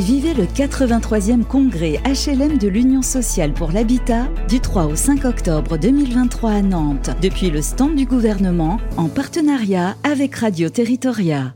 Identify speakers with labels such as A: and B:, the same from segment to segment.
A: Vivez le 83e congrès HLM de l'Union sociale pour l'habitat du 3 au 5 octobre 2023 à Nantes, depuis le stand du gouvernement en partenariat avec Radio Territoria.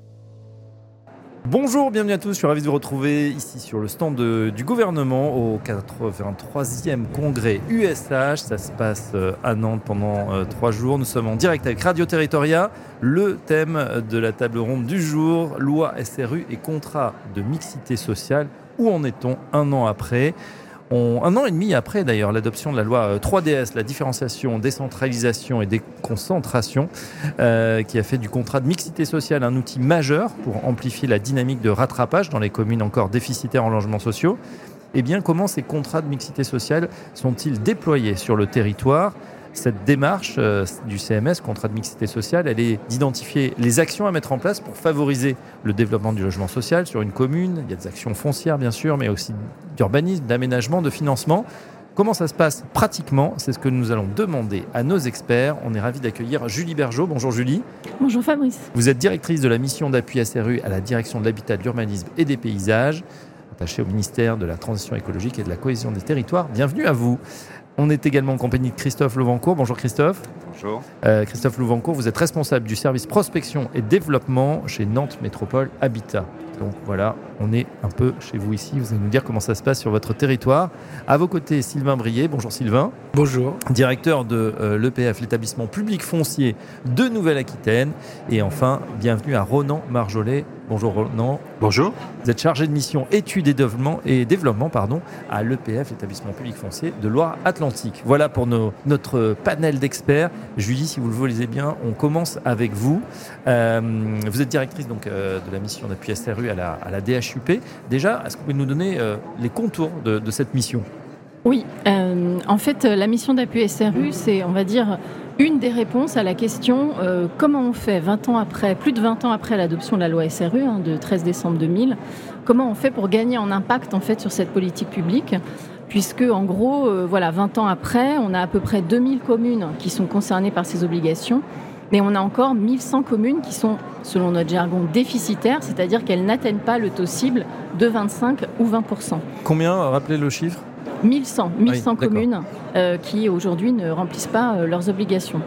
B: Bonjour, bienvenue à tous. Je suis ravi de vous retrouver ici sur le stand du gouvernement au 83e congrès USH. Ça se passe euh, à Nantes pendant euh, trois jours. Nous sommes en direct avec Radio Territoria. Le thème de la table ronde du jour, loi SRU et contrat de mixité sociale. Où en est-on un an après? Un an et demi après d'ailleurs l'adoption de la loi 3DS, euh, la différenciation, décentralisation et déconcentration, euh, qui a fait du contrat de mixité sociale un outil majeur pour amplifier la dynamique de rattrapage dans les communes encore déficitaires en logements sociaux. Eh bien, comment ces contrats de mixité sociale sont-ils déployés sur le territoire? Cette démarche euh, du CMS, contrat de mixité sociale, elle est d'identifier les actions à mettre en place pour favoriser le développement du logement social sur une commune. Il y a des actions foncières, bien sûr, mais aussi d'urbanisme, d'aménagement, de financement. Comment ça se passe pratiquement? C'est ce que nous allons demander à nos experts. On est ravi d'accueillir Julie Bergeau. Bonjour Julie.
C: Bonjour Fabrice.
B: Vous êtes directrice de la mission d'appui SRU à la direction de l'habitat, de l'urbanisme et des paysages, attachée au ministère de la Transition écologique et de la cohésion des territoires. Bienvenue à vous. On est également en compagnie de Christophe Louvancourt. Bonjour Christophe.
D: Bonjour.
B: Euh, Christophe Louvancourt, vous êtes responsable du service prospection et développement chez Nantes Métropole Habitat. Donc voilà, on est un peu chez vous ici. Vous allez nous dire comment ça se passe sur votre territoire. À vos côtés, Sylvain Brier. Bonjour Sylvain.
E: Bonjour.
B: Directeur de euh, l'EPF, l'établissement public foncier de Nouvelle-Aquitaine. Et enfin, bienvenue à Ronan Marjolais. Bonjour Ronan.
E: Bonjour.
B: Vous êtes chargé de mission études et développement, et développement pardon, à l'EPF, l'établissement public foncier de Loire-Atlantique. Voilà pour nos, notre panel d'experts. Julie, si vous le voulez bien, on commence avec vous. Euh, vous êtes directrice donc, euh, de la mission d'appui SRU à la, DHUP. Déjà, est-ce que vous pouvez nous donner euh, les contours de, cette mission?
C: Oui, en fait, la mission d'appui SRU, c'est, on va dire, une des réponses à la question comment on fait 20 ans après, plus de 20 ans après l'adoption de la loi SRU hein, de 13 décembre 2000, comment on fait pour gagner en impact en fait sur cette politique publique? Puisque en gros, euh, voilà, 20 ans après, on a à peu près 2000 communes qui sont concernées par ces obligations, mais on a encore 1100 communes qui sont, selon notre jargon, déficitaires, c'est-à-dire qu'elles n'atteignent pas le taux cible de 25 ou 20%
B: Combien Rappelez le chiffre?
C: 1100, 1100 communes euh, qui aujourd'hui ne remplissent pas euh, leurs obligations.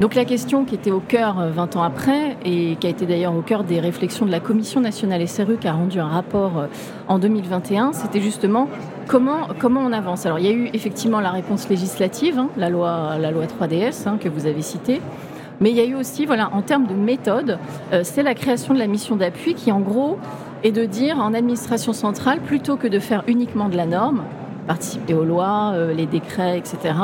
C: Donc la question qui était au cœur 20 euh, ans après et qui a été d'ailleurs au cœur des réflexions de la Commission nationale SRU qui a rendu un rapport en 2021, c'était justement comment, comment on avance. Alors il y a eu effectivement la réponse législative, hein, la, loi, la loi 3DS hein, que vous avez citée, mais il y a eu aussi, voilà, en termes de méthode, c'est la création de la mission d'appui qui en gros est de dire en administration centrale, plutôt que de faire uniquement de la norme, participer aux lois, euh, les décrets, etc.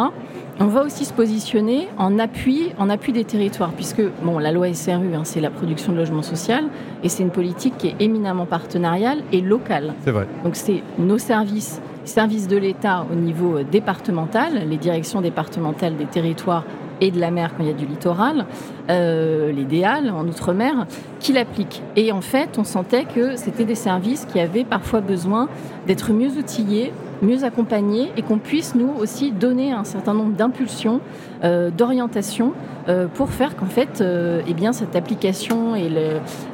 C: On va aussi se positionner en appui, en appui des territoires, puisque bon, la loi SRU, hein, c'est la production de logement social, et c'est une politique qui est éminemment partenariale et locale.
B: C'est vrai.
C: Donc c'est nos services, services de l'État au niveau euh, départemental, les directions départementales des territoires et de la mer quand il y a du littoral, euh, les DEAL en outre-mer, qui l'appliquent. Et en fait, on sentait que c'était des services qui avaient parfois besoin d'être mieux outillés, mieux accompagnés et qu'on puisse nous aussi donner un certain nombre d'impulsions, euh, d'orientations euh, pour faire qu'en fait, euh, eh bien, cette application et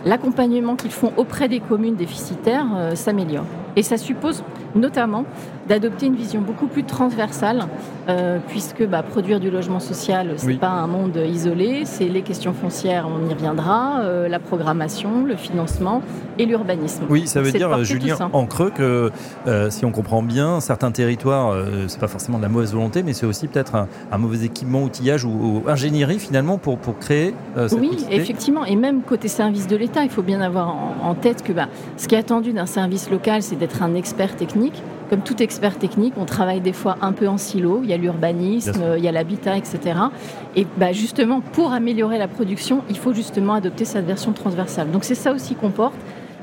C: l'accompagnement qu'ils font auprès des communes déficitaires s'améliore. Et ça suppose notamment d'adopter une vision beaucoup plus transversale, euh, puisque bah, produire du logement social, c'est n'est pas un monde isolé, c'est les questions foncières, on y reviendra, euh, la programmation, le financement et l'urbanisme.
B: Oui, ça veut dire, Julien, en creux, que euh, si on comprend bien, certains territoires, c'est pas forcément de la mauvaise volonté, mais c'est aussi peut-être un, mauvais équipement, outillage ou, ingénierie finalement pour, pour créer cette
C: Oui, effectivement, et même côté service de l'État, il faut bien avoir en, tête que bah, ce qui est attendu d'un service local, c'est d'être un expert technique comme tout expert technique, on travaille des fois un peu en silo. Il y a l'urbanisme, il y a l'habitat, etc. Et bah, justement, pour améliorer la production, il faut justement adopter cette version transversale. Donc c'est ça aussi qu'on porte.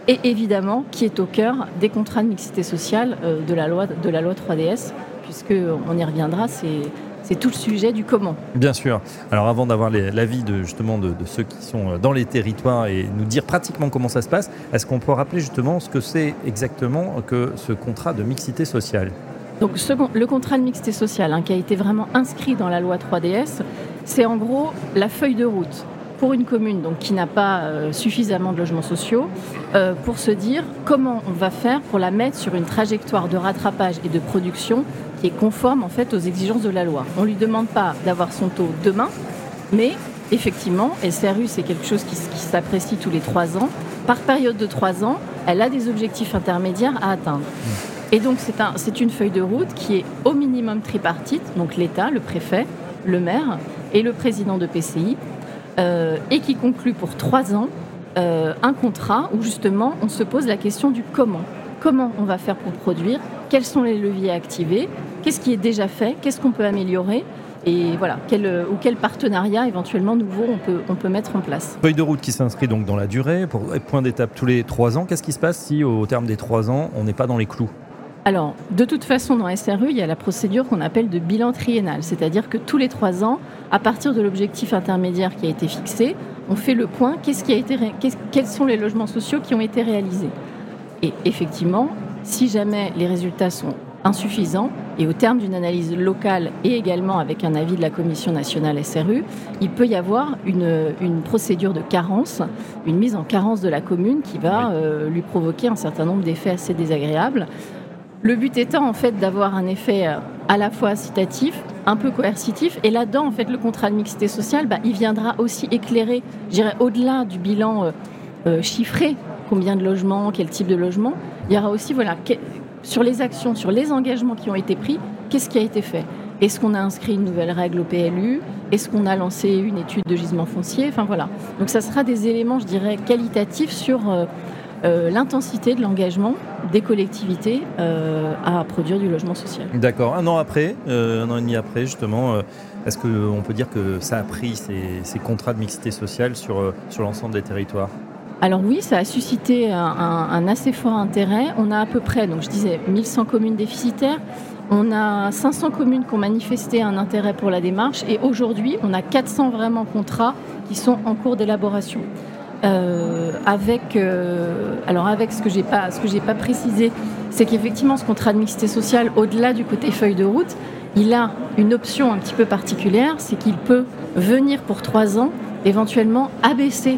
C: Et évidemment, qui est au cœur des contrats de mixité sociale euh, de, la loi, de la loi 3DS, puisqu'on y reviendra, c'est c'est tout le sujet du comment.
B: Bien sûr. Alors avant d'avoir l'avis de justement de, ceux qui sont euh, dans les territoires et nous dire pratiquement comment ça se passe, est-ce qu'on peut rappeler justement ce que c'est exactement que ce contrat de mixité sociale?
C: Donc le contrat de mixité sociale hein, qui a été vraiment inscrit dans la loi 3DS, c'est en gros la feuille de route pour une commune donc, qui n'a pas euh, suffisamment de logements sociaux euh, pour se dire comment on va faire pour la mettre sur une trajectoire de rattrapage et de production qui est conforme en fait aux exigences de la loi. On ne lui demande pas d'avoir son taux demain, mais effectivement, SRU c'est quelque chose qui, s'apprécie tous les trois ans. Par période de trois ans, elle a des objectifs intermédiaires à atteindre. Et donc c'est un, une feuille de route qui est au minimum tripartite, donc l'État, le préfet, le maire et le président de PCI, euh, et qui conclut pour trois ans euh, un contrat où justement on se pose la question du comment. Comment on va faire pour produire? Quels sont les leviers activés Qu'est-ce qui est déjà fait? Qu'est-ce qu'on peut améliorer? Et voilà, quel, euh, ou quel partenariat éventuellement nouveau on peut, on peut mettre en place?
B: Feuille de route qui s'inscrit donc dans la durée, pour point d'étape tous les trois ans. Qu'est-ce qui se passe si au terme des trois ans, on n'est pas dans les clous?
C: Alors, de toute façon, dans SRU, il y a la procédure qu'on appelle de bilan triennal, c'est-à-dire que tous les trois ans, à partir de l'objectif intermédiaire qui a été fixé, on fait le point, qu'est-ce qui a été quels sont les logements sociaux qui ont été réalisés? Et effectivement, si jamais les résultats sont insuffisants, et au terme d'une analyse locale et également avec un avis de la Commission nationale SRU, il peut y avoir une, procédure de carence, une mise en carence de la commune qui va euh, lui provoquer un certain nombre d'effets assez désagréables. Le but étant en fait d'avoir un effet euh, à la fois incitatif, un peu coercitif, et là-dedans en fait le contrat de mixité sociale, bah, il viendra aussi éclairer, j'irai au-delà du bilan euh, euh, chiffré, combien de logements, quel type de logement, il y aura aussi voilà sur les actions, sur les engagements qui ont été pris, qu'est-ce qui a été fait? Est-ce qu'on a inscrit une nouvelle règle au PLU Est-ce qu'on a lancé une étude de gisement foncier? Enfin voilà. Donc ça sera des éléments, je dirais, qualitatifs sur euh, l'intensité de l'engagement des collectivités euh, à produire du logement social.
B: D'accord. Un an après, euh, un an et demi après, justement, est-ce qu'on peut dire que ça a pris ces, contrats de mixité sociale sur l'ensemble des territoires?
C: Alors oui, ça a suscité un, assez fort intérêt. On a à peu près, donc je disais, 1100 communes déficitaires. On a 500 communes qui ont manifesté un intérêt pour la démarche et aujourd'hui, on a 400 vraiment contrats qui sont en cours d'élaboration. Euh, avec, euh, alors avec ce que j'ai pas, pas précisé, c'est qu'effectivement ce contrat de mixité sociale, au-delà du côté feuille de route, il a une option un petit peu particulière, c'est qu'il peut venir pour trois ans, éventuellement abaisser,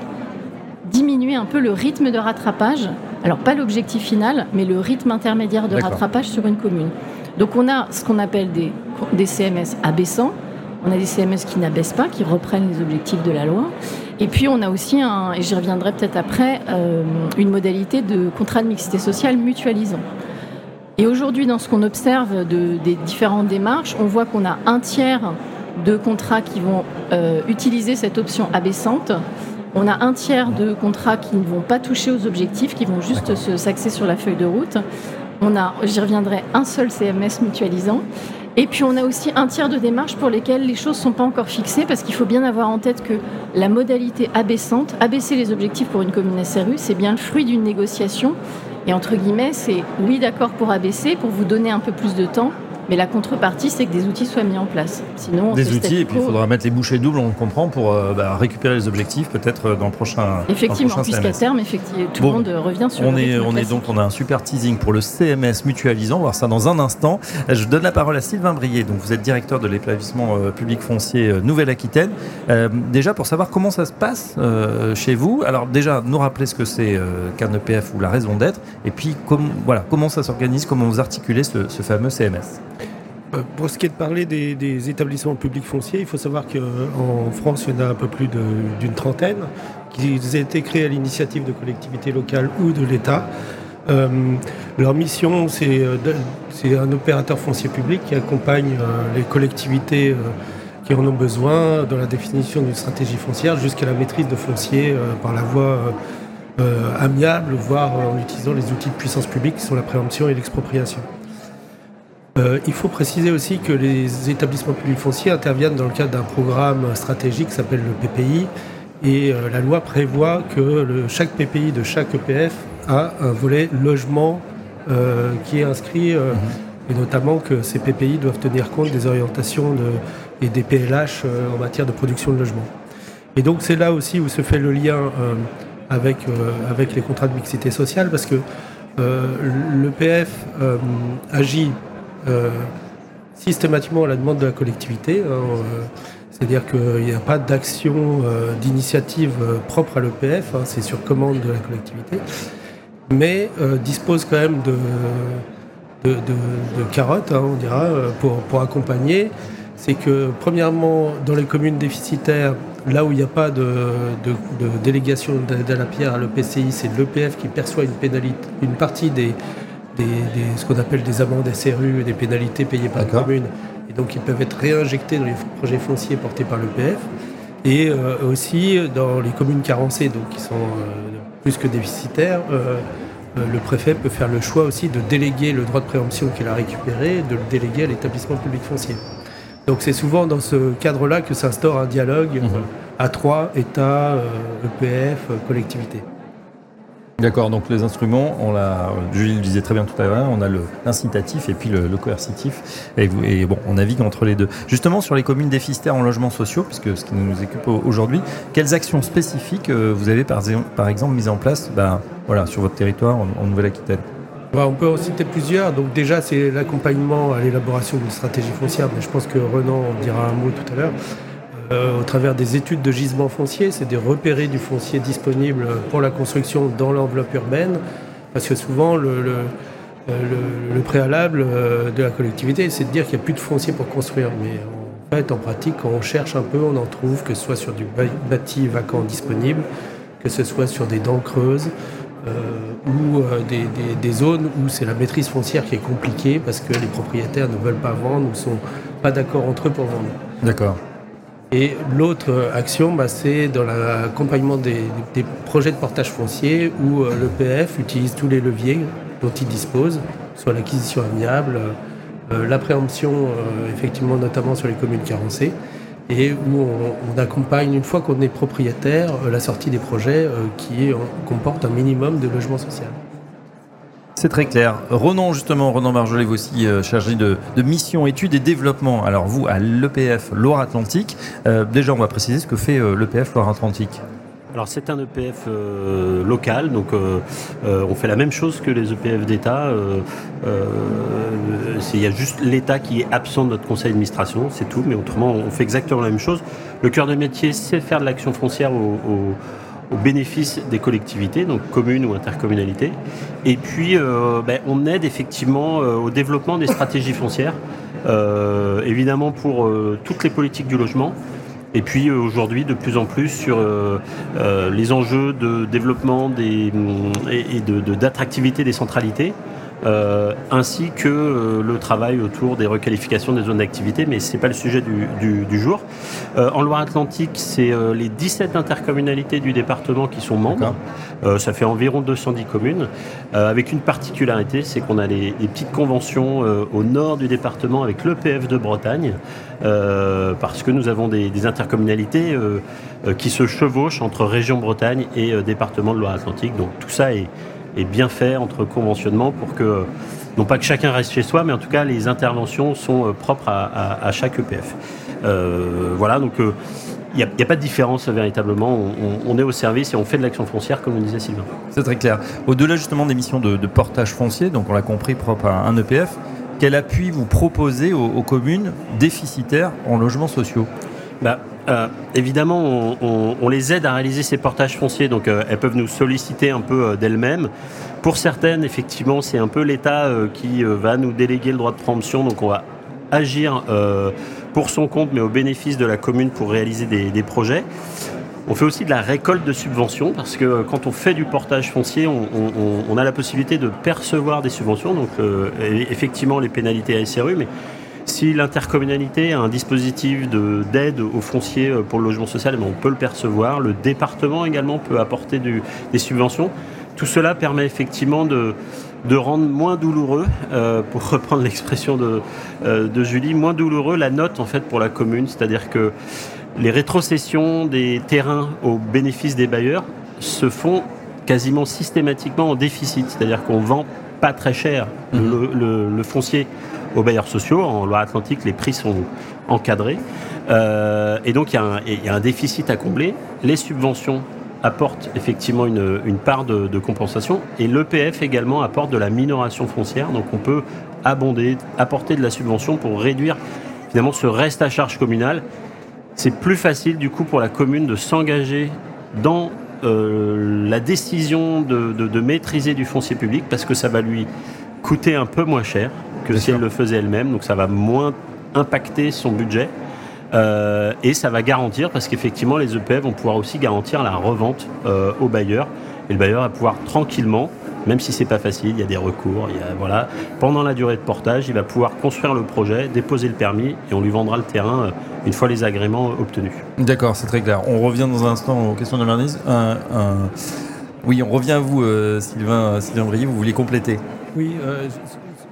C: diminuer un peu le rythme de rattrapage. Alors pas l'objectif final, mais le rythme intermédiaire de rattrapage sur une commune. Donc on a ce qu'on appelle des, des CMS abaissants, on a des CMS qui n'abaissent pas, qui reprennent les objectifs de la loi. Et puis on a aussi, un, et j'y reviendrai peut-être après, euh, une modalité de contrat de mixité sociale mutualisant. Et aujourd'hui, dans ce qu'on observe de, des différentes démarches, on voit qu'on a un tiers de contrats qui vont euh, utiliser cette option abaissante. On a un tiers de contrats qui ne vont pas toucher aux objectifs, qui vont juste s'axer sur la feuille de route. On a, j'y reviendrai, un seul CMS mutualisant. Et puis on a aussi un tiers de démarches pour lesquelles les choses ne sont pas encore fixées, parce qu'il faut bien avoir en tête que la modalité abaissante, abaisser les objectifs pour une commune SRU, c'est bien le fruit d'une négociation. Et entre guillemets, c'est oui d'accord pour abaisser, pour vous donner un peu plus de temps, mais la contrepartie, c'est que des outils soient mis en place. Sinon,
B: des outils, et puis il faudra mettre les bouchées doubles, on le comprend, pour euh, bah, récupérer les objectifs peut-être euh, dans le prochain.
C: Effectivement, puisqu'à terme, effectivement, tout le monde revient sur.
B: On le est, on est donc, on a un super teasing pour le CMS mutualisant. On va voir ça dans un instant. Je donne la parole à Sylvain Brier. Donc, vous êtes directeur de l'établissement euh, public foncier Nouvelle-Aquitaine. déjà, pour savoir comment ça se passe chez vous. Alors, déjà, nous rappeler ce que c'est qu'un EPF ou la raison d'être, et puis, voilà, comment ça s'organise, comment vous articulez ce, ce fameux CMS.
D: Euh, pour ce qui est de parler des, établissements publics fonciers, il faut savoir qu'en France, il y en a un peu plus d'une trentaine qui ont été créés à l'initiative de collectivités locales ou de l'État. Euh, leur mission, euh, c'est un opérateur foncier public qui accompagne les collectivités qui en ont besoin dans la définition d'une stratégie foncière jusqu'à la maîtrise de foncier par la voie amiable, voire en utilisant les outils de puissance publique qui sont la préemption et l'expropriation. Euh, il faut préciser aussi que les établissements publics fonciers interviennent dans le cadre d'un programme stratégique qui s'appelle le PPI. Et euh, la loi prévoit que chaque PPI de chaque EPF a un volet logement euh, qui est inscrit, mhm. et notamment que ces PPI doivent tenir compte des orientations et des PLH en matière de production de logement. Et donc c'est là aussi où se fait le lien avec, avec les contrats de mixité sociale, parce que l'EPF agit systématiquement à la demande de la collectivité. Hein, euh, C'est-à-dire qu'il n'y a pas d'action, d'initiative propre à l'EPF, hein, c'est sur commande de la collectivité, mais dispose quand même de, de, carottes, hein, on dira, pour, pour accompagner c'est que premièrement, dans les communes déficitaires, là où il n'y a pas de, délégation à la pierre à l'EPCI, c'est l'EPF qui perçoit une, pénalité, une partie des, ce qu'on appelle des amendes SRU, des pénalités payées par la commune. Et donc ils peuvent être réinjectés dans les projets fonciers portés par l'EPF. Et euh, aussi dans les communes carencées, donc qui sont euh, plus que déficitaires, euh, le préfet peut faire le choix aussi de déléguer le droit de préemption qu'il a récupéré, de le déléguer à l'établissement public foncier. Donc c'est souvent dans ce cadre-là que s'instaure un dialogue euh, à trois, État, EPF, e collectivité.
B: D'accord, donc les instruments, on l'a, Julie le disait très bien tout à l'heure, on a l'incitatif et puis le, coercitif, et, bon, on navigue entre les deux. Justement, sur les communes déficitaires en logements sociaux, puisque ce qui nous occupe aujourd'hui, quelles actions spécifiques vous avez par, exemple mises en place ben, voilà, sur votre territoire en Nouvelle-Aquitaine?
D: Bah, on peut en citer plusieurs. Donc déjà, c'est l'accompagnement à l'élaboration d'une stratégie foncière, mais je pense que Renan en dira un mot tout à l'heure. Euh, au travers des études de gisement foncier, c'est de repérer du foncier disponible pour la construction dans l'enveloppe urbaine, parce que souvent le, euh, préalable euh, de la collectivité, c'est de dire qu'il n'y a plus de foncier pour construire. Mais en fait, en pratique, quand on cherche un peu, on en trouve, que ce soit sur du bâti vacant disponible, que ce soit sur des dents creuses, ou euh, des, zones où c'est la maîtrise foncière qui est compliquée parce que les propriétaires ne veulent pas vendre ou sont pas d'accord entre eux pour vendre.
B: D'accord.
D: Et l'autre action, bah, c'est dans l'accompagnement des, projets de portage foncier où euh, l'EPF utilise tous les leviers dont il dispose, soit l'acquisition amiable, la préemption, effectivement, notamment sur les communes carencées, et où on, accompagne, une fois qu'on est propriétaire, euh, la sortie des projets euh, qui comportent un minimum de logement social.
B: C'est très clair. Renan, justement, Renan Marjolais, vous aussi euh, chargé de, mission, études et développement. Alors vous, à l'EPF Loire-Atlantique, déjà on va préciser ce que fait l'EPF Loire-Atlantique.
E: Alors c'est un EPF euh, local, donc euh, euh, on fait la même chose que les EPF d'État. Il y a juste l'État qui est absent de notre conseil d'administration, c'est tout, mais autrement on fait exactement la même chose. Le cœur de métier, c'est faire de l'action foncière au, bénéfice des collectivités, donc communes ou intercommunalités. Et puis ben, on aide effectivement au développement des stratégies foncières, évidemment pour toutes les politiques du logement. Et puis euh, aujourd'hui, de plus en plus sur euh, euh, les enjeux de développement et d'attractivité des centralités. Euh, ainsi que euh, le travail autour des requalifications des zones d'activité, mais ce n'est pas le sujet du, du, jour. Euh, en Loire-Atlantique, c'est les 17 intercommunalités du département qui sont membres. ça fait environ 210 communes, avec une particularité, c'est qu'on a les, petites conventions au nord du département avec l'EPF de Bretagne, parce que nous avons des, des intercommunalités qui se chevauchent entre région Bretagne et département de Loire-Atlantique. Donc tout ça est et bien fait entre conventionnement pour que, non pas que chacun reste chez soi, mais en tout cas les interventions sont euh, propres à, chaque EPF. Euh, voilà, donc il euh, n'y a, pas de différence véritablement. On, est au service et on fait de l'action foncière, comme on disait Sylvain.
B: C'est très clair. Au-delà justement des missions de, portage foncier, donc on l'a compris, propre à un EPF, quel appui vous proposez aux, communes déficitaires en logements sociaux?
E: Bah, euh, évidemment, on, les aide à réaliser ces portages fonciers, donc euh, elles peuvent nous solliciter un peu euh, d'elles-mêmes. Pour certaines, effectivement, c'est un peu l'État qui va nous déléguer le droit de préemption, donc on va agir pour son compte, mais au bénéfice de la commune pour réaliser des, projets. On fait aussi de la récolte de subventions parce que quand on fait du portage foncier, on, a la possibilité de percevoir des subventions, donc effectivement les pénalités à SRU, mais si l'intercommunalité a un dispositif d'aide aux fonciers euh, pour le logement social, eh ben, on peut le percevoir. Le département également peut apporter des subventions. Tout cela permet effectivement de, rendre moins douloureux, euh, pour reprendre l'expression euh, de, Julie, moins douloureux la note en fait pour la commune. C'est-à-dire que les rétrocessions des terrains au bénéfice des bailleurs se font quasiment systématiquement en déficit. C'est-à-dire qu'on vend pas très cher le, le foncier aux bailleurs sociaux. En Loire-Atlantique, les prix sont encadrés. Euh, et donc, il y, a un déficit à combler. Les subventions apportent effectivement une, part de, compensation. Et l'EPF également apporte de la minoration foncière. Donc, on peut abonder, apporter de la subvention pour réduire finalement ce reste à charge communal c'est plus facile du coup pour la commune de s'engager dans euh, la décision de, maîtriser du foncier public parce que ça va lui coûter un peu moins cher que si elle le faisait elle-même, donc ça va moins impacter son budget. Euh, et ça va garantir, parce qu'effectivement les EPF vont pouvoir aussi garantir la revente euh, au bailleur. Et le bailleur va pouvoir tranquillement même si c'est pas facile, il y a des recours, il y a, voilà. Pendant la durée de portage, il va pouvoir construire le projet, déposer le permis et on lui vendra le terrain euh, une fois les agréments obtenus.
B: D'accord, c'est très clair. On revient dans un instant aux questions de Marnise. Oui, on revient à vous, euh, Sylvain, Sylvain Brier, vous voulez compléter?
D: Oui, euh,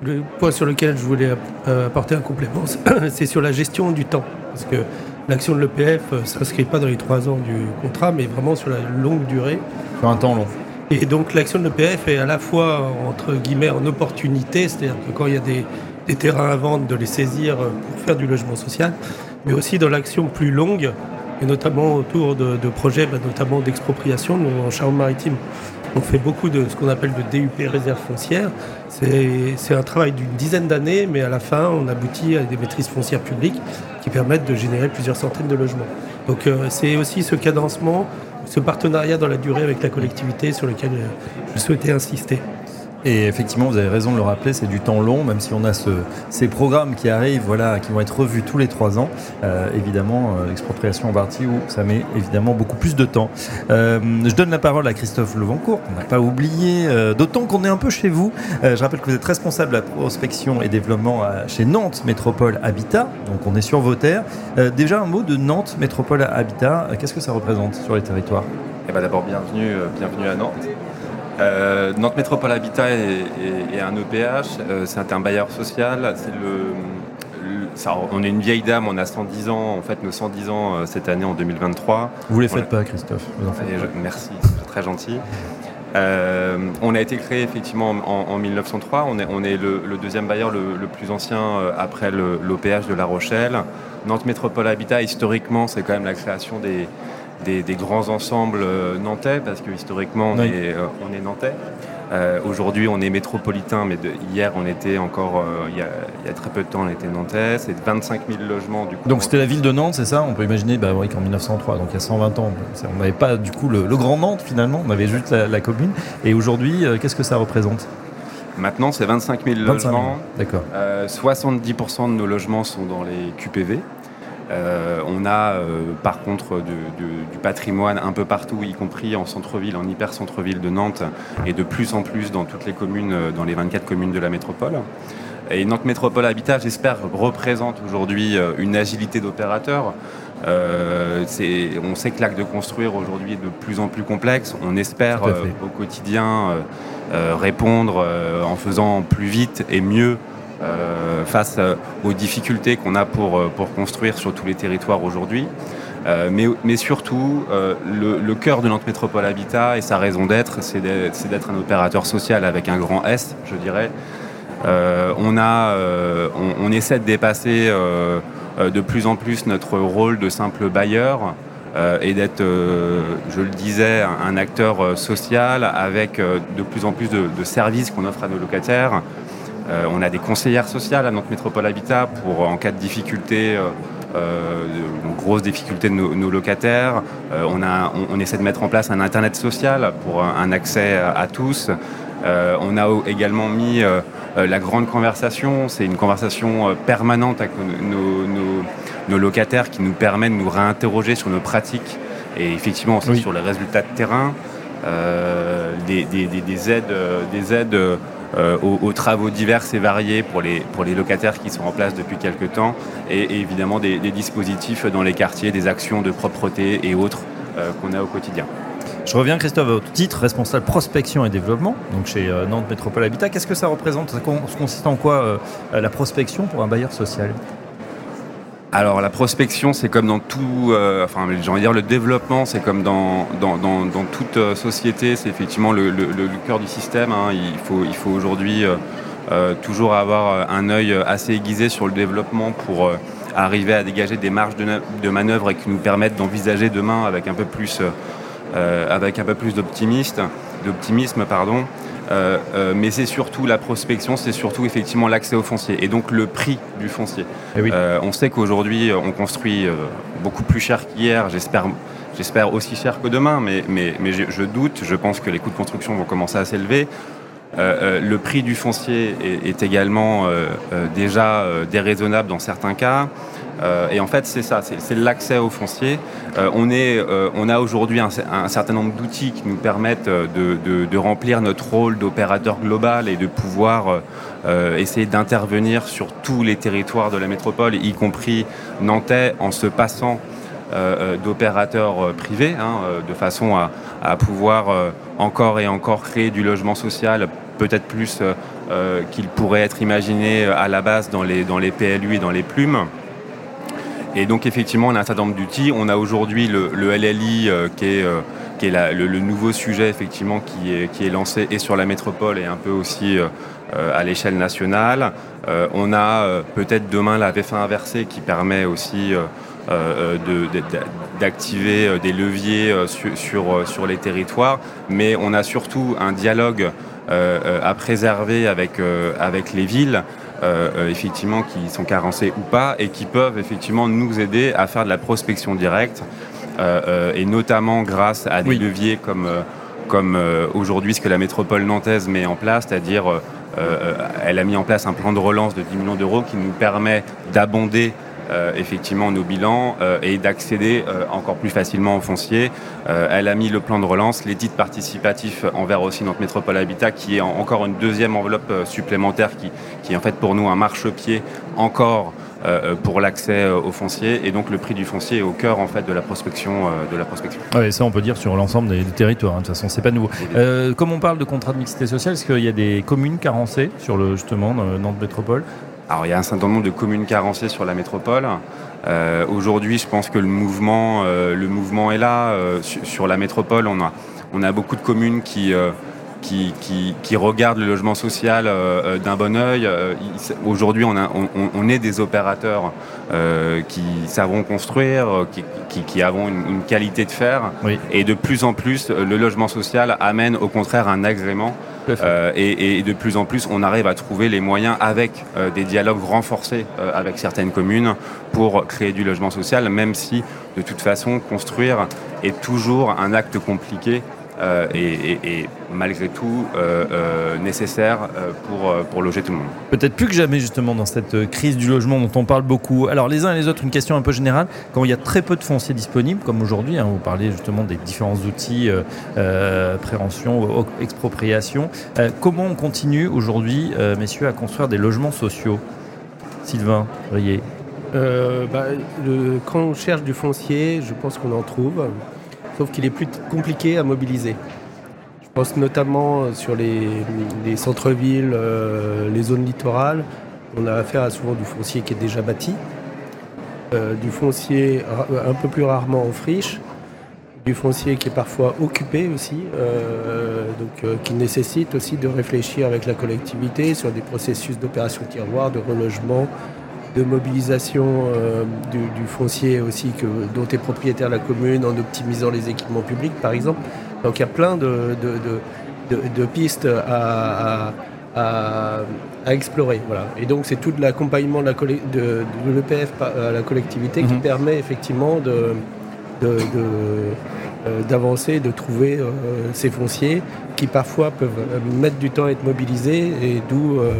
D: le point sur lequel je voulais apporter un complément, c'est sur la gestion du temps. Parce que l'action de l'EPF ne s'inscrit pas dans les trois ans du contrat, mais vraiment sur la longue durée.
B: Sur un temps long.
D: Et donc l'action de l'EPF est à la fois entre guillemets en opportunité, c'est-à-dire que quand il y a des, terrains à vendre, de les saisir pour faire du logement social, mais aussi dans l'action plus longue, et notamment autour de, projets, bah, notamment d'expropriation. En Charente-Maritime, on fait beaucoup de ce qu'on appelle de DUP réserve foncière. C'est un travail d'une dizaine d'années, mais à la fin, on aboutit à des maîtrises foncières publiques qui permettent de générer plusieurs centaines de logements. Donc euh, c'est aussi ce cadencement ce partenariat dans la durée avec la collectivité sur lequel euh, je souhaitais insister.
B: Et effectivement, vous avez raison de le rappeler, c'est du temps long, même si on a ces programmes qui arrivent, voilà, qui vont être revus tous les trois ans. Euh, évidemment, euh, l'expropriation en partie où ça met évidemment beaucoup plus de temps. je donne la parole à Christophe Levancourt, on n'a pas oublié, d'autant qu'on est un peu chez vous. je rappelle que vous êtes responsable de la prospection et développement chez Nantes Métropole Habitat, donc on est sur vos terres. déjà un mot de Nantes Métropole Habitat, qu'est-ce que ça représente sur les territoires?
F: Eh ben D'abord, bienvenue, bienvenue à Nantes. Euh, Nantes Métropole Habitat est, un EPH, euh, c'est un bailleur social. on est une vieille dame, on a 110 ans, en fait nos 110 ans euh, cette année en 2023.
B: Vous les faites pas, Christophe
F: Merci, c'est très gentil. on a été créé effectivement en, 1903. On est, on est le, deuxième bailleur le, plus ancien après l'OPH de La Rochelle. Nantes Métropole Habitat, historiquement, c'est quand même la création des, des, grands ensembles euh, nantais, parce que historiquement, on, est, euh, on est nantais. Euh, aujourd'hui, on est métropolitain, mais hier, on était encore, il, y a, très peu de temps, on était nantais. C'est 25 000 logements du coup.
B: Donc c'était la ville de Nantes, c'est ça? On peut imaginer bah, oui, qu'en 1903, donc il y a 120 ans, on n'avait pas du coup le, Grand Nantes finalement, on avait juste la, commune. Et aujourd'hui, qu'est-ce que ça représente?
F: Maintenant, c'est 25 000 logements.
B: D'accord.
F: 70% de nos logements sont dans les QPV. Euh, on a euh, par contre du patrimoine un peu partout, y compris en centre-ville, en hyper-centre-ville de Nantes, et de plus en plus dans toutes les communes, euh, dans les 24 communes de la métropole. Et Nantes Métropole Habitat, j'espère, représente aujourd'hui une agilité d'opérateur. on sait que l'acte de construire aujourd'hui est de plus en plus complexe. On espère au quotidien répondre en faisant plus vite et mieux euh, face euh, aux difficultés qu'on a pour, euh, pour construire sur tous les territoires aujourd'hui. mais, mais, surtout, le, cœur de notre métropole Habitat et sa raison d'être, c'est d'être un opérateur social avec un grand S, je dirais. on, a, on, essaie de dépasser de plus en plus notre rôle de simple bailleur et d'être, je le disais, un, acteur social avec de plus en plus de, de services qu'on offre à nos locataires, euh, on a des conseillères sociales à notre métropole Habitat pour, en cas de difficulté, euh, euh, de grosses difficultés de nos, locataires. on, essaie de mettre en place un Internet social pour un, accès à, tous. on a également mis la grande conversation. C'est une conversation permanente avec nos, locataires qui nous permet de nous réinterroger sur nos pratiques et effectivement aussi sur les résultats de terrain. des, aides, des aides euh, aux, travaux divers et variés pour les, pour les locataires qui sont en place depuis quelques temps, et, évidemment des, dispositifs dans les quartiers, des actions de propreté et autres euh, qu'on a au quotidien.
B: Je reviens, Christophe, à votre titre, responsable prospection et développement, donc chez euh, Nantes Métropole Habitat. Qu'est-ce que ça représente? Ça consiste en quoi la prospection pour un bailleur social?
F: Alors la prospection, c'est comme dans tout, euh, enfin j'ai envie de dire le développement, c'est comme dans, dans, toute euh, société, c'est effectivement le, cœur du système. Hein. Il faut, il faut aujourd'hui euh, toujours avoir un œil assez aiguisé sur le développement pour arriver à dégager des marges de, de manœuvre et qui nous permettent d'envisager demain avec un peu plus, avec un peu plus d'optimisme, pardon. Euh, euh, mais c'est surtout la prospection, c'est surtout effectivement l'accès au foncier et donc le prix du foncier.
B: Eh
F: euh, on sait qu'aujourd'hui on construit beaucoup plus cher qu'hier, j'espère j'espère aussi cher que demain, mais, mais, mais je, doute, je pense que les coûts de construction vont commencer à s'élever. Euh, euh, le prix du foncier est, également euh, déjà déraisonnable dans certains cas. Et en fait, c'est ça, c'est l'accès au foncier. on, est, on a aujourd'hui un, certain nombre d'outils qui nous permettent de, remplir notre rôle d'opérateur global et de pouvoir essayer d'intervenir sur tous les territoires de la métropole, y compris nantais, en se passant euh, euh, d'opérateurs euh, privés, hein, de façon à, pouvoir encore et encore créer du logement social, peut-être plus qu'il pourrait être imaginé à la base dans les, dans les PLU et dans les plumes. Et donc effectivement, on a un certain nombre d'outils. On a aujourd'hui le, LLI qui est, qui est le, nouveau sujet effectivement qui est, lancé et sur la métropole et un peu aussi à l'échelle nationale. on a peut-être demain la VF1 inversée qui permet aussi euh, d'activer euh, des leviers euh, sur, les territoires, mais on a surtout un dialogue à préserver avec les villes. Effectivement qui sont carencées ou pas et qui peuvent effectivement nous aider à faire de la prospection directe et notamment grâce à des leviers comme, comme aujourd'hui ce que la métropole nantaise met en place, c'est-à-dire elle a mis en place un plan de relance de 10 millions d'euros qui nous permet d'abonder euh, effectivement nos bilans euh, et d'accéder euh, encore plus facilement au foncier. elle a mis le plan de relance, les titres participatifs envers aussi notre métropole habitat, qui est encore une deuxième enveloppe supplémentaire qui, qui est en fait pour nous un marchepied encore pour l'accès au foncier et donc le prix du foncier est au cœur en fait de la prospection de la prospection.
B: Oui, ça on peut dire sur l'ensemble des, territoires. Hein. De toute façon, c'est pas nouveau. comme on parle de contrat de mixité sociale, est-ce qu'il y a des communes carencées sur le justement Nantes Métropole?
F: Alors il y a un certain nombre de communes carencées sur la métropole. Euh, aujourd'hui, je pense que le mouvement, euh, le mouvement est là. Euh, sur, la métropole, on a, on a beaucoup de communes qui, qui, qui, regardent le logement social d'un bon oeil. Aujourd'hui, on, on, on, est des opérateurs qui savront construire, qui, qui avons une, qualité de faire. Et de plus en plus, le logement social amène au contraire un agrément. Euh, et, de plus en plus, on arrive à trouver les moyens avec euh, des dialogues renforcés euh, avec certaines communes pour créer du logement social, même si de toute façon, construire est toujours un acte compliqué euh, et, malgré tout euh, euh, nécessaire pour, pour loger tout le monde.
B: Peut-être plus que jamais justement dans cette crise du logement dont on parle beaucoup. Alors les uns et les autres, une question un peu générale. Quand il y a très peu de fonciers disponibles, comme aujourd'hui, hein, vous parlez justement des différents outils, prévention, expropriation, comment on continue aujourd'hui, messieurs, à construire des logements sociaux? Sylvain Rier
D: bah, quand on cherche du foncier, je pense qu'on en trouve sauf qu'il est plus compliqué à mobiliser. Je pense notamment euh, sur les, centres-villes, euh, les zones littorales. On a affaire à souvent du foncier qui est déjà bâti, euh, du foncier un peu plus rarement en friche, du foncier qui est parfois occupé aussi, donc qui nécessite aussi de réfléchir avec la collectivité sur des processus d'opération tiroir, de relogement, de mobilisation euh, du, foncier aussi que, dont est propriétaire la commune en optimisant les équipements publics par exemple. Donc il y a plein de, de, pistes à, à, explorer. Voilà. Et donc c'est tout l'accompagnement de l'EPF à la collectivité qui mhm. permet effectivement de, euh, d'avancer, de trouver euh, ces fonciers qui parfois peuvent mettre du temps à être mobilisés et d'où euh,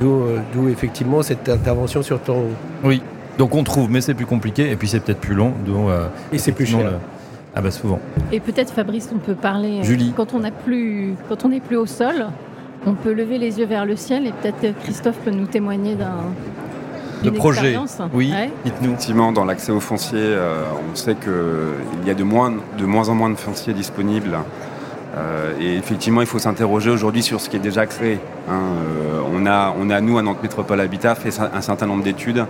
D: d'où effectivement cette intervention sur ton.
B: Oui, donc on trouve, mais c'est plus compliqué et puis c'est peut-être plus long.
D: Euh, et c'est plus cher.
B: Ah bah souvent.
C: Et peut-être Fabrice, on peut parler.
B: Euh, Julie.
C: Quand on plus, quand on n'est plus au sol, on peut lever les yeux vers le ciel et peut-être Christophe peut nous témoigner d'un
B: de projet. Oui, dites-nous.
F: Effectivement, dans l'accès au foncier, on sait qu'il y a de moins, de moins en moins de fonciers disponibles euh, et effectivement, il faut s'interroger aujourd'hui sur ce qui est déjà créé. Hein. Euh, on, a, on a, nous, à Nantes Métropole Habitat, fait un certain nombre d'études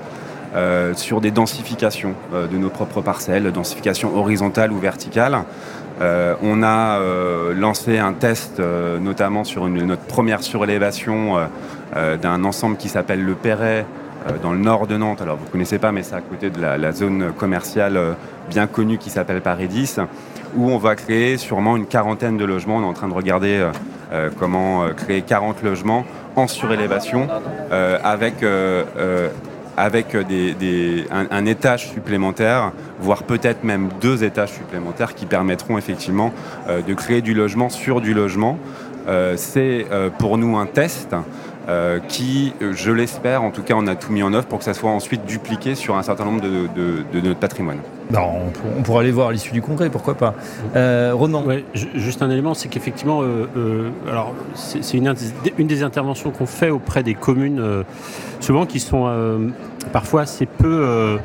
F: euh, sur des densifications de nos propres parcelles, densification horizontale ou verticale. on a lancé un test, notamment sur notre première surélévation d'un ensemble qui s'appelle le Perret, dans le nord de Nantes. Alors vous ne connaissez pas, mais c'est à côté de la, la zone commerciale bien connue qui s'appelle Paris 10 où on va créer sûrement une quarantaine de logements. On est en train de regarder euh, euh, comment euh, créer 40 logements en surélévation avec un, étage supplémentaire, voire peut-être même deux étages supplémentaires qui permettront effectivement de créer du logement sur du logement. C'est pour nous un test. qui, je l'espère, en tout cas, on a tout mis en œuvre pour que ça soit ensuite dupliqué sur un certain nombre de, de notre patrimoine.
B: Non, on, pourra aller voir à l'issue du congrès, pourquoi pas. Euh, Ronan
E: Juste un élément, c'est qu'effectivement, euh, euh, alors c'est une, une, des interventions qu'on fait auprès des communes, souvent qui sont parfois assez peu.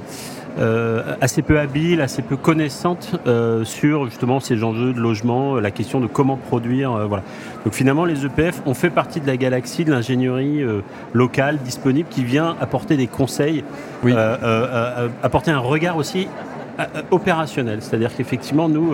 E: assez peu habiles, assez peu connaissantes sur justement ces enjeux de logement, la question de comment produire. voilà. Donc finalement, les EPF ont fait partie de la galaxie de l'ingénierie locale disponible qui vient apporter des conseils, apporter un regard aussi euh, euh, opérationnel. C'est-à-dire qu'effectivement, nous,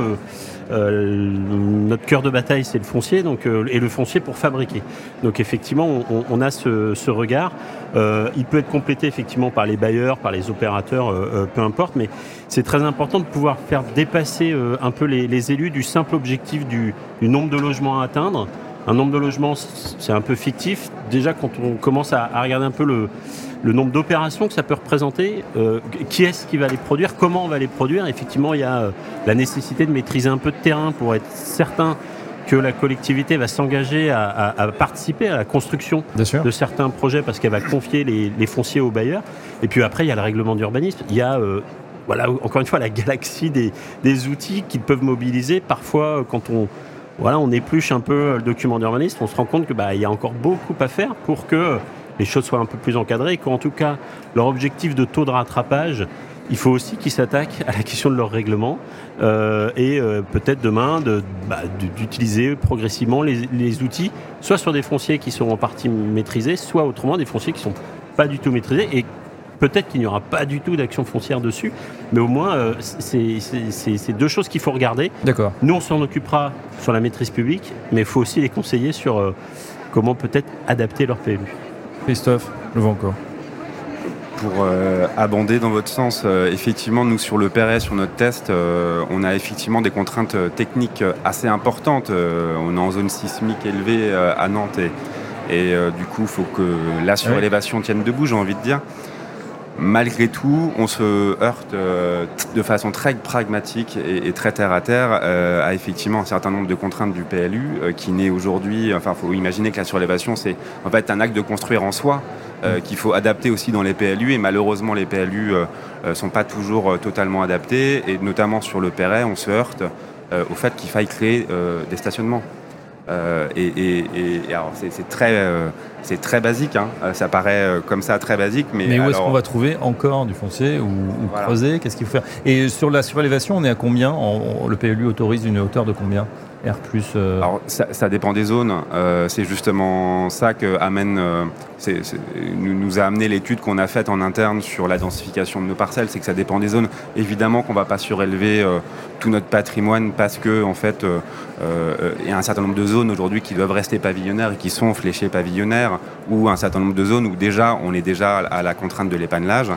E: euh, notre cœur de bataille, c'est le foncier, donc, et le foncier pour fabriquer. Donc effectivement, on, a ce, regard. il peut être complété effectivement par les bailleurs, par les opérateurs, peu importe, mais c'est très important de pouvoir faire dépasser un peu les, élus du simple objectif du, nombre de logements à atteindre. Un nombre de logements, c'est un peu fictif. Déjà, quand on commence à regarder un peu le, le nombre d'opérations que ça peut représenter, euh, qui est-ce qui va les produire, comment on va les produire. Effectivement, il y a euh, la nécessité de maîtriser un peu de terrain pour être certain que la collectivité va s'engager à, participer à la construction de certains projets parce qu'elle va confier les, fonciers aux bailleurs. Et puis après, il y a le règlement d'urbanisme. Il y a euh, voilà, encore une fois, la galaxie des, des outils qu'ils peuvent mobiliser. Parfois, quand on, voilà, on épluche un peu le document d'urbanisme, on se rend compte qu'il bah, y a encore beaucoup à faire pour que les choses soient un peu plus encadrées et qu'en tout cas, leur objectif de taux de rattrapage, il faut aussi qu'ils s'attaquent à la question de leur règlement euh, et euh, peut-être demain bah, d'utiliser progressivement les, outils, soit sur des fonciers qui sont en partie maîtrisés, soit autrement des fonciers qui sont pas du tout maîtrisés et peut-être qu'il n'y aura pas du tout d'action foncière dessus, mais au moins euh, c'est deux choses qu'il faut regarder.
B: D'accord.
E: Nous on s'en occupera sur la maîtrise publique, mais il faut aussi les conseiller sur comment peut-être adapter leur PMU.
B: Christophe, le vent encore.
F: Pour euh, abonder dans votre sens, euh, effectivement, nous sur le Perret, sur notre test, euh, on a effectivement des contraintes techniques assez importantes. on est en zone sismique élevée à Nantes et, du coup, il faut que la surélévation tienne debout, j'ai envie de dire. Malgré tout, on se heurte de façon très pragmatique et, très terre à terre à effectivement un certain nombre de contraintes du PLU qui n'est aujourd'hui, enfin, il faut imaginer que la surélévation, c'est en fait un acte de construire en soi. Euh, qu'il faut adapter aussi dans les PLU et malheureusement les PLU ne euh, euh, sont pas toujours totalement adaptés et notamment sur le Perret on se heurte au fait qu'il faille créer des stationnements. Et, alors c'est très, c'est très basique, hein. ça paraît comme ça très basique. Mais,
B: mais où est-ce qu'on va trouver encore du foncier ou, creuser Qu'est-ce qu'il faut faire? Et sur la surélévation, on est à combien? Le PLU autorise une hauteur de combien? R
F: euh, Alors, ça, dépend des zones. Euh, c'est justement ça que amène, euh, nous, a amené l'étude qu'on a faite en interne sur la densification de nos parcelles. C'est que ça dépend des zones. Évidemment qu'on ne va pas surélever tout notre patrimoine parce que en fait, il y a un certain nombre de zones aujourd'hui qui doivent rester pavillonnaires et qui sont fléchées pavillonnaires, ou un certain nombre de zones où déjà on est déjà à la contrainte de l'épanelage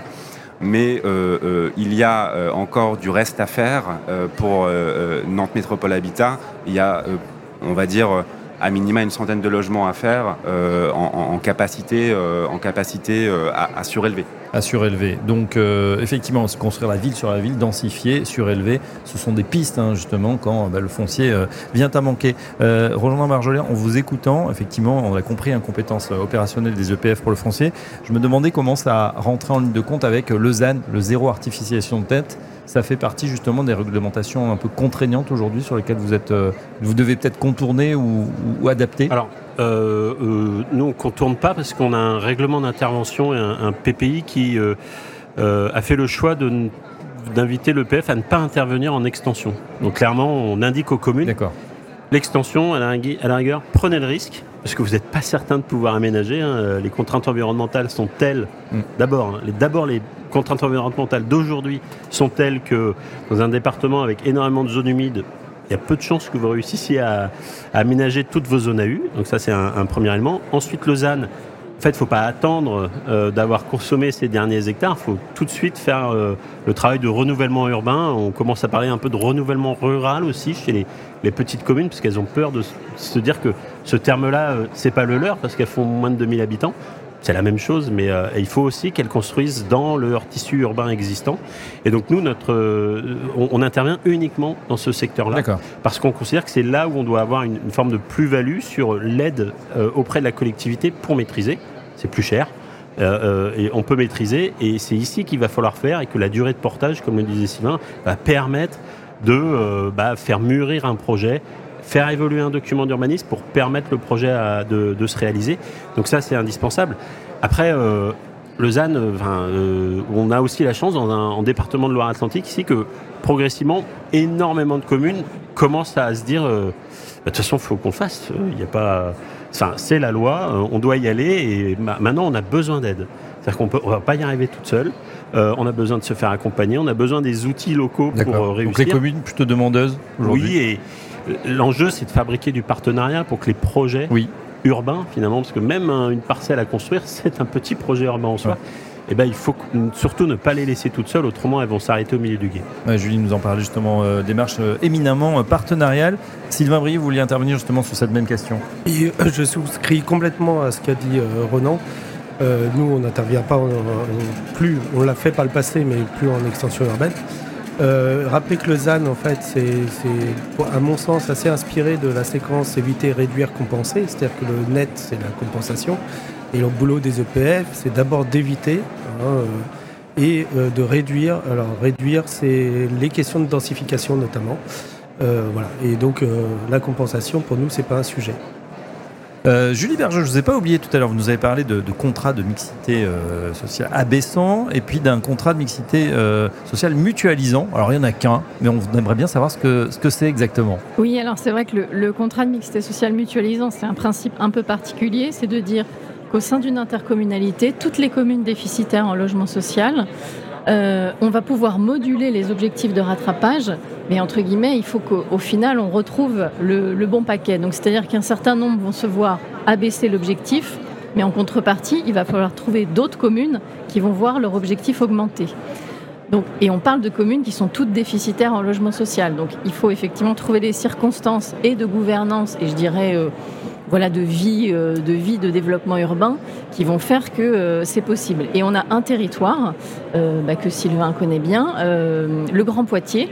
F: mais euh, euh, il y a euh, encore du reste à faire pour Nantes Métropole Habitat. Il y a, on va dire, à minima une centaine de logements à faire en, capacité, en capacité à surélever
B: à surélever. Donc euh, effectivement, construire la ville sur la ville, densifier, surélever, ce sont des pistes hein, justement quand bah, le foncier euh, vient à manquer. Euh, Roland en vous écoutant, effectivement, on a compris incompétence opérationnelle des EPF pour le foncier. Je me demandais comment ça rentrait en ligne de compte avec le ZAN, le zéro artificialisation de tête. Ça fait partie justement des réglementations un peu contraignantes aujourd'hui sur lesquelles vous êtes, vous devez peut-être contourner ou, ou adapter?
E: Alors euh, euh, nous, on ne contourne pas parce qu'on a un règlement d'intervention et un, PPI qui euh, a fait le choix d'inviter l'EPF à ne pas intervenir en extension. Donc clairement, on indique aux communes l'extension, à, la rigueur, prenez le risque, parce que vous n'êtes pas certain de pouvoir aménager. Hein. Les contraintes environnementales sont telles, mm. d'abord, hein, d'abord les contraintes environnementales d'aujourd'hui sont telles que dans un département avec énormément de zones humides, il y a peu de chances que vous réussissiez à, aménager toutes vos zones à U. Donc ça, c'est un, premier élément. Ensuite, Lausanne. En fait, il ne faut pas attendre euh, d'avoir consommé ces derniers hectares. Il faut tout de suite faire euh, le travail de renouvellement urbain. On commence à parler un peu de renouvellement rural aussi chez les, petites communes, parce qu'elles ont peur de se dire que ce terme-là, ce euh, c'est pas le leur, parce qu'elles font moins de 2000 habitants c'est la même chose, mais euh, il faut aussi qu'elles construisent dans leur tissu urbain existant. Et donc nous, notre, euh, on, intervient uniquement dans ce secteur-là, parce qu'on considère que c'est là où on doit avoir une, forme de plus-value sur l'aide euh, auprès de la collectivité pour maîtriser. C'est plus cher. et on peut maîtriser, et c'est ici qu'il va falloir faire, et que la durée de portage, comme le disait Sylvain, va permettre de bah, faire mûrir un projet faire évoluer un document d'urbanisme pour permettre le projet de, se réaliser. Donc ça, c'est indispensable. Après, euh, Lausanne, euh, euh, on a aussi la chance dans un en département de Loire-Atlantique ici que progressivement, énormément de communes commencent à se dire, bah, de toute façon, il faut qu'on fasse. Il a pas, enfin, c'est la loi, on doit y aller et maintenant on a besoin d'aide. C'est-à-dire qu'on ne va pas y arriver toute seule. On a besoin de se faire accompagner, on a besoin des outils locaux pour réussir.
B: Donc les communes plutôt demandeuses aujourd'hui.
E: Oui, et L'enjeu, c'est de fabriquer du partenariat pour que les projets urbains, finalement, parce que même une parcelle à construire, c'est un petit projet urbain en soi. Et eh ben, il faut surtout ne pas les laisser toutes seules, autrement elles vont s'arrêter au milieu du guet.
B: Julie nous en parlait justement, euh, démarche euh, éminemment euh, partenariale. Sylvain Brie, vous vouliez intervenir justement sur cette même question?
D: Je souscris complètement à ce qu'a dit Renan. nous, on n'intervient pas, plus, on l'a fait par le passé, mais plus en extension urbaine. Euh, rappelez que le ZAN, en fait, c'est, à mon sens, assez inspiré de la séquence éviter, réduire, compenser. C'est-à-dire que le net, c'est la compensation. Et le boulot des EPF, c'est d'abord d'éviter hein, euh, et euh, de réduire. Alors, réduire, c'est les questions de densification notamment. voilà. Et donc, la compensation, pour nous, c'est pas un sujet.
B: Euh, Julie Berger, je ne vous ai pas oublié tout à l'heure, vous nous avez parlé de, contrat de mixité euh, sociale abaissant et puis d'un contrat de mixité euh, sociale mutualisant. Alors il n'y en a qu'un, mais on aimerait bien savoir ce que ce que c'est exactement.
C: Oui, alors c'est vrai que le, le, contrat de mixité sociale mutualisant, c'est un principe un peu particulier, c'est de dire qu'au sein d'une intercommunalité, toutes les communes déficitaires en logement social on va pouvoir moduler les objectifs de rattrapage, mais entre guillemets, il faut qu'au final, on retrouve le, bon paquet. Donc, c'est-à-dire qu'un certain nombre vont se voir abaisser l'objectif, mais en contrepartie, il va falloir trouver d'autres communes qui vont voir leur objectif augmenter. Donc, et on parle de communes qui sont toutes déficitaires en logement social. Donc il faut effectivement trouver des circonstances et de gouvernance, et je dirais euh, voilà, de vie, euh, de vie, de développement urbain qui vont faire que euh, c'est possible. Et on a un territoire bah, que Sylvain connaît bien, le Grand Poitiers,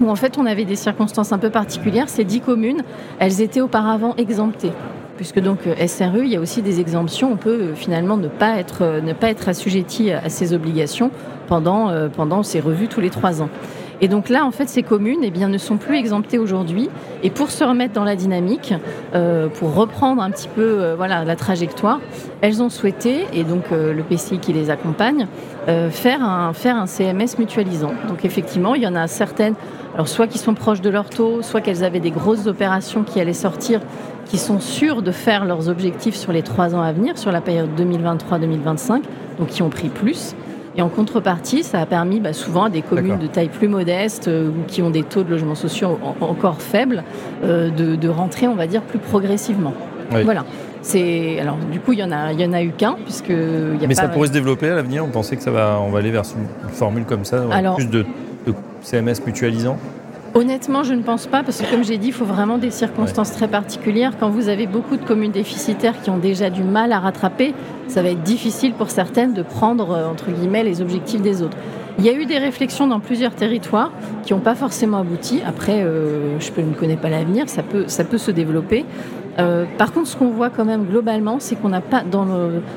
C: où en fait on avait des circonstances un peu particulières. Ces dix communes, elles étaient auparavant exemptées. Puisque donc SRU, il y a aussi des exemptions. On peut finalement ne pas être, ne pas être assujetti à ces obligations pendant, ces revues tous les trois ans. Et donc là, en fait, ces communes eh bien, ne sont plus exemptées aujourd'hui. Et pour se remettre dans la dynamique, euh, pour reprendre un petit peu euh, voilà, la trajectoire, elles ont souhaité, et donc euh, le PCI qui les accompagne, faire, un, faire un CMS mutualisant. Donc effectivement, il y en a certaines, alors soit qui sont proches de leur taux, soit qu'elles avaient des grosses opérations qui allaient sortir, qui sont sûres de faire leurs objectifs sur les trois ans à venir, sur la période 2023-2025, donc qui ont pris plus. Et en contrepartie, ça a permis bah, souvent à des communes de taille plus modeste euh, ou qui ont des taux de logements sociaux encore faibles euh, de, rentrer, on va dire, plus progressivement. Voilà. C'est alors du coup il y en a il y en a eu qu'un puisque y
B: a mais ça pourrait se développer à l'avenir. On pensait que ça va on va aller vers une formule comme ça, plus de, de CMS mutualisant.
C: Honnêtement, je ne pense pas, parce que comme j'ai dit, il faut vraiment des circonstances très particulières. Quand vous avez beaucoup de communes déficitaires qui ont déjà du mal à rattraper, ça va être difficile pour certaines de prendre, euh, entre guillemets, les objectifs des autres. Il y a eu des réflexions dans plusieurs territoires qui n'ont pas forcément abouti. Après, euh, je ne connais pas l'avenir, ça peut, ça peut se développer. Euh, par contre, ce qu'on voit quand même globalement, c'est qu'on n'a pas, dans,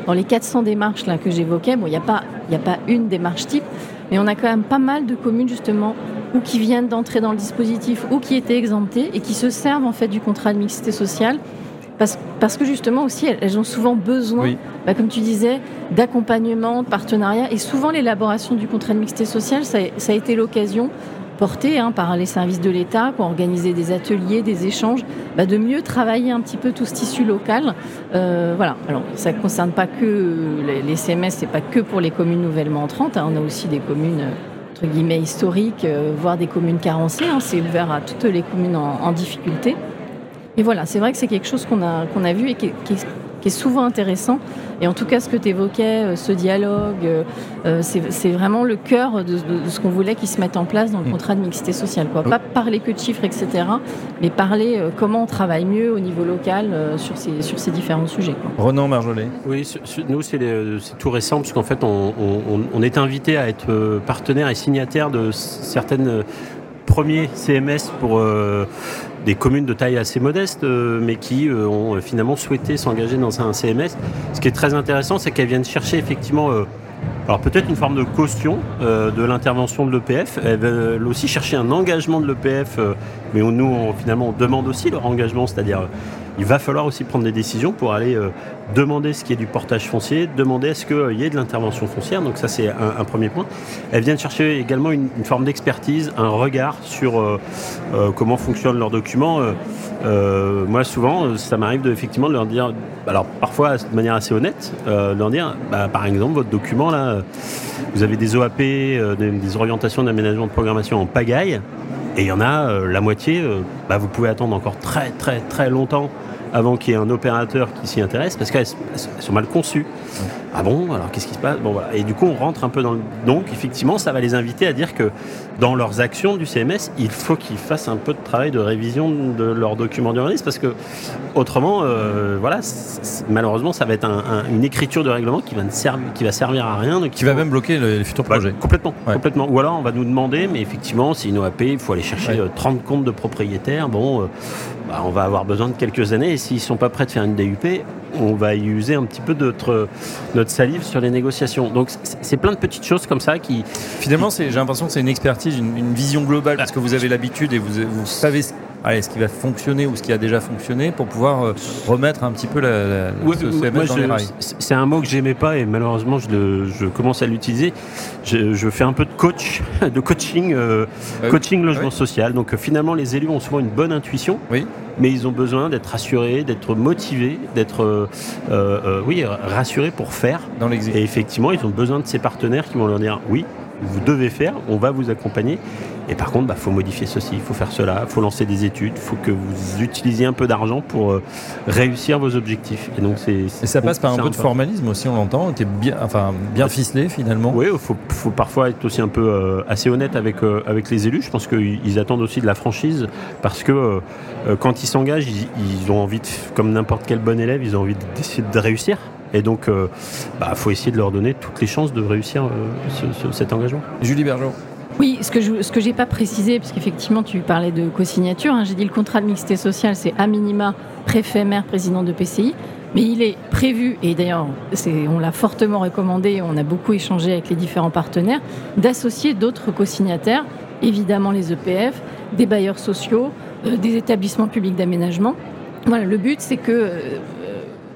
C: dans, les 400 démarches là, que j'évoquais, bon, il n'y a, pas, a pas une démarche type, mais on a quand même pas mal de communes justement ou qui viennent d'entrer dans le dispositif ou qui étaient exemptées et qui se servent en fait du contrat de mixité sociale parce, parce que justement aussi elles, ont souvent besoin, bah, comme tu disais, d'accompagnement, de partenariat et souvent l'élaboration du contrat de mixité sociale ça, ça a été l'occasion portée hein, par les services de l'État qui ont organisé des ateliers, des échanges, bah, de mieux travailler un petit peu tout ce tissu local. Euh, voilà. Alors ça ne concerne pas que les, CMS, c'est pas que pour les communes nouvellement entrantes. Hein. On a aussi des communes entre guillemets historiques, euh, voire des communes carencées. Hein. c'est ouvert à toutes les communes en, difficulté. Et voilà, c'est vrai que c'est quelque chose qu'on a, a vu et qui, qui est souvent intéressant. Et en tout cas, ce que tu évoquais, ce dialogue, c'est vraiment le cœur de, ce qu'on voulait qu'il se mette en place dans le mm. contrat de mixité sociale. Quoi. Pas parler que de chiffres, etc., mais parler comment on travaille mieux au niveau local sur, ces, sur ces différents sujets.
B: Quoi. Renan Marjolais.
E: Oui, nous, c'est tout récent, parce qu'en fait, on, on, est invité à être partenaire et signataire de certaines premiers CMS pour euh, des communes de taille assez modeste, euh, mais qui euh, ont finalement souhaité s'engager dans un CMS. Ce qui est très intéressant, c'est qu'elles viennent chercher effectivement alors peut-être une forme de caution de l'intervention de l'EPF. Elles veulent aussi chercher un engagement de l'EPF, mais nous, finalement, on demande aussi leur engagement, c'est-à-dire il va falloir aussi prendre des décisions pour aller euh, demander ce qui est du portage foncier, demander à ce qu'il y ait de l'intervention foncière. Donc ça, c'est un, premier point. Elles viennent chercher également une, forme d'expertise, un regard sur euh, euh, comment fonctionnent leurs documents. moi, souvent, ça m'arrive de, effectivement de leur dire, alors parfois de manière assez honnête, de leur dire, bah, par exemple, votre document là, vous avez des OAP, des orientations d'aménagement de programmation en pagaille. Et il y en a la moitié, bah, vous pouvez attendre encore très très très longtemps avant qu'il y ait un opérateur qui s'y intéresse, parce qu'elles sont mal conçues. Ah bon Alors qu'est-ce qui se passe? Bon voilà. Et du coup, on rentre un peu dans le. Donc, effectivement, ça va les inviter à dire que dans leurs actions du CMS, il faut qu'ils fassent un peu de travail de révision de leurs documents d'urbanisme, parce que autrement, euh, voilà, malheureusement, ça va être une écriture de règlement qui va, ne servir, qui va servir à rien.
B: qui va même bloquer les futurs projets.
E: complètement, complètement. Ou alors, on va nous demander, mais effectivement, c'est une OAP, il faut aller chercher 30 euh, comptes de propriétaires. Bon, euh, bah, on va avoir besoin de quelques années, et s'ils sont pas prêts de faire une DUP, on va y user un petit peu notre, notre salive sur les négociations. Donc c'est plein de petites choses comme ça qui...
B: Finalement, j'ai l'impression que c'est une expertise, une, vision globale, parce que vous avez l'habitude et vous, vous savez allez, ce qui va fonctionner ou ce qui a déjà fonctionné pour pouvoir euh, remettre un petit peu la,
E: la C'est un mot que j'aimais pas et malheureusement je, je commence à l'utiliser. Je, je, fais un peu de coach, de coaching, euh, ah coaching logement social. Donc euh, finalement les élus ont souvent une bonne intuition.
B: Oui
E: mais ils ont besoin d'être rassurés, d'être motivés, d'être oui, rassurés pour faire.
B: Dans
E: Et effectivement, ils ont besoin de ces partenaires qui vont leur dire oui, vous devez faire, on va vous accompagner. Et par contre, il bah, faut modifier ceci, il faut faire cela, il faut lancer des études, il faut que vous utilisiez un peu d'argent pour euh, réussir vos objectifs.
B: Et donc c'est. ça passe par un peu de formalisme aussi, on l'entend, est bien, enfin bien ficelé finalement.
E: Oui, il faut, parfois être aussi un peu euh, assez honnête avec euh, avec les élus. Je pense qu'ils attendent aussi de la franchise parce que quand ils s'engagent, ils, ont envie, de, comme n'importe quel bon élève, ils ont envie d'essayer de réussir. Et donc, il bah, faut essayer de leur donner toutes les chances de réussir cet engagement.
B: Julie Bergeau.
C: Oui, ce que je ce que j'ai pas précisé, parce qu'effectivement tu parlais de co-signature, hein, j'ai dit le contrat de mixité sociale, c'est à minima préfet, maire, président de PCI, mais il est prévu, et d'ailleurs on l'a fortement recommandé, on a beaucoup échangé avec les différents partenaires, d'associer d'autres co-signataires, évidemment les EPF, des bailleurs sociaux, euh, des établissements publics d'aménagement. Voilà, le but c'est que euh,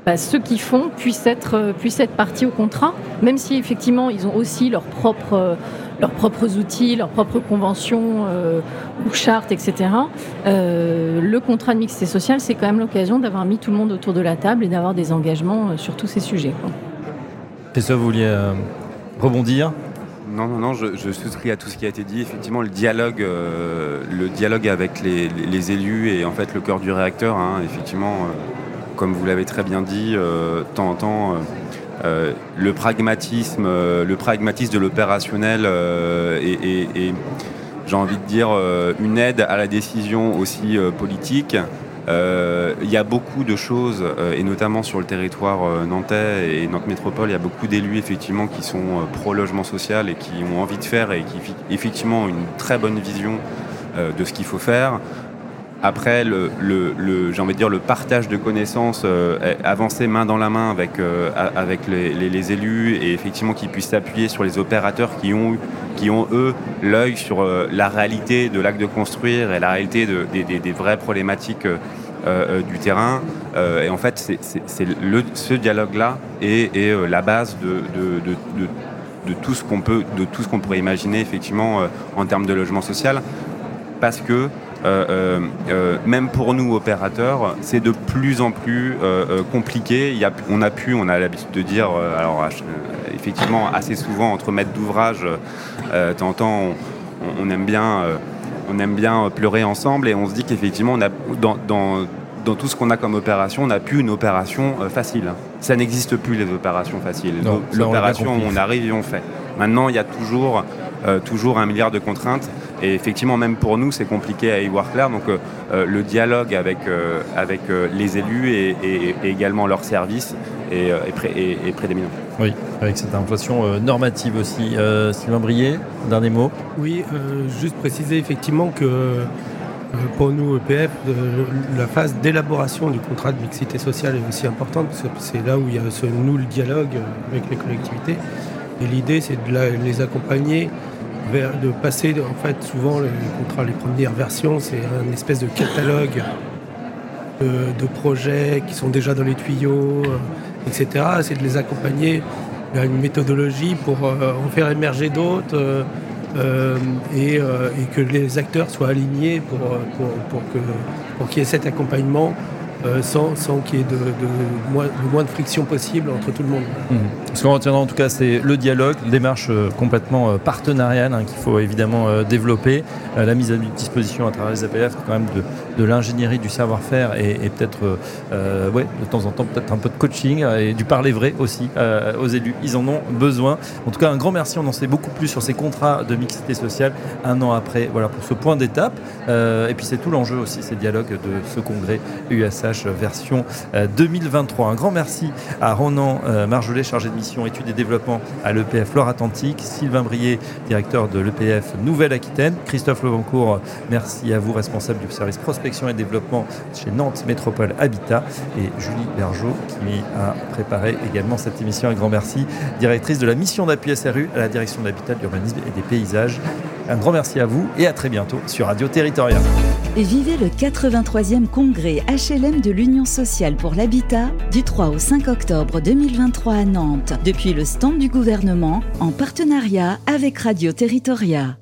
C: bah, ceux qui font puissent être, euh, puissent être partis au contrat, même si effectivement ils ont aussi leur propre leurs propres outils, leurs propres conventions euh, ou chartes, etc. Euh, le contrat de mixité sociale, c'est quand même l'occasion d'avoir mis tout le monde autour de la table et d'avoir des engagements euh, sur tous ces sujets.
B: C'est ça, vous vouliez rebondir?
F: Non, non, non, je, souscris à tout ce qui a été dit. Effectivement, le dialogue, le dialogue avec les, élus est en fait le cœur du réacteur. Hein. Effectivement, comme vous l'avez très bien dit, temps en temps, euh, le pragmatisme, euh, le pragmatisme de l'opérationnel euh, et, j'ai envie de dire une aide à la décision aussi politique. Il y a beaucoup de choses, et notamment sur le territoire nantais et Nantes Métropole, il y a beaucoup d'élus effectivement qui sont pro-logement social et qui ont envie de faire et qui effectivement ont une très bonne vision de ce qu'il faut faire. Après, le, j'ai envie de dire, le partage de connaissances, euh, avancer main dans la main avec, euh, avec les, élus et effectivement qu'ils puissent s'appuyer sur les opérateurs qui ont, qui ont eux, l'œil sur euh, la réalité de l'acte de construire et la réalité des, vraies problématiques du terrain. et en fait, c'est, ce dialogue-là est, la base de, de, tout ce qu'on peut, de tout ce qu'on pourrait imaginer effectivement en termes de logement social, parce que euh, euh, euh, même pour nous opérateurs, c'est de plus en plus compliqué. Il y a, on a pu, on a l'habitude de dire, alors effectivement assez souvent entre maîtres d'ouvrage, temps on, aime bien on aime bien pleurer ensemble et on se dit qu'effectivement, on a, dans, dans tout ce qu'on a comme opération, on n'a plus une opération facile. Ça n'existe plus les opérations faciles.
B: On
F: L'opération, on arrive et on fait. Maintenant, il y a toujours, toujours un milliard de contraintes. Et effectivement, même pour nous, c'est compliqué à y voir clair. Donc, euh, euh, le dialogue avec, euh, avec euh, les élus et, et- et également leurs services est, est pré- est- est prédominant.
B: Oui, avec cette inflation euh, normative aussi. Euh, Sylvain Brier, dernier mot.
D: Oui, euh, juste préciser effectivement que pour nous, EPF, euh, la phase d'élaboration du contrat de mixité sociale est aussi importante, parce que c'est là où il y a ce noue le dialogue avec les collectivités. Et l'idée, c'est de la- les accompagner de passer, en fait, souvent, les les premières versions, c'est un espèce de catalogue de, projets qui sont déjà dans les tuyaux, euh, etc. C'est de les accompagner vers une méthodologie pour euh, en faire émerger d'autres euh, et, que les acteurs soient alignés pour, pour, pour qu'il y ait cet accompagnement euh, sans, qu'il y ait le moins de friction possible entre tout le monde.
B: Ce qu'on retiendra en tout cas, c'est le dialogue, une démarche euh, complètement euh, partenariale hein, qu'il faut évidemment développer, la mise à disposition à travers les APF quand même de, l'ingénierie, du savoir-faire et, peut-être, ouais, de temps en temps, peut-être un peu de coaching et du parler vrai aussi aux élus. Ils en ont besoin. En tout cas, un grand merci. On en sait beaucoup plus sur ces contrats de mixité sociale un an après. Voilà pour ce point d'étape. Et puis c'est tout l'enjeu aussi, ces dialogues de ce congrès Version euh, 2023. Un grand merci à Ronan euh, Marjolais, chargé de mission études et développement à l'EPF Loire-Atlantique, Sylvain Brier, directeur de l'EPF Nouvelle-Aquitaine, Christophe Levancourt, merci à vous, responsable du service prospection et développement chez Nantes Métropole Habitat, et Julie Bergeau qui a préparé également cette émission. Un grand merci, directrice de la mission d'appui SRU à la direction de l'habitat, de l'urbanisme et des paysages. Un grand merci à vous et à très bientôt sur Radio Territorial.
A: Et vivez le 83e congrès HLM de l'Union sociale pour l'habitat du 3 au 5 octobre 2023 à Nantes, depuis le stand du gouvernement en partenariat avec Radio Territoria.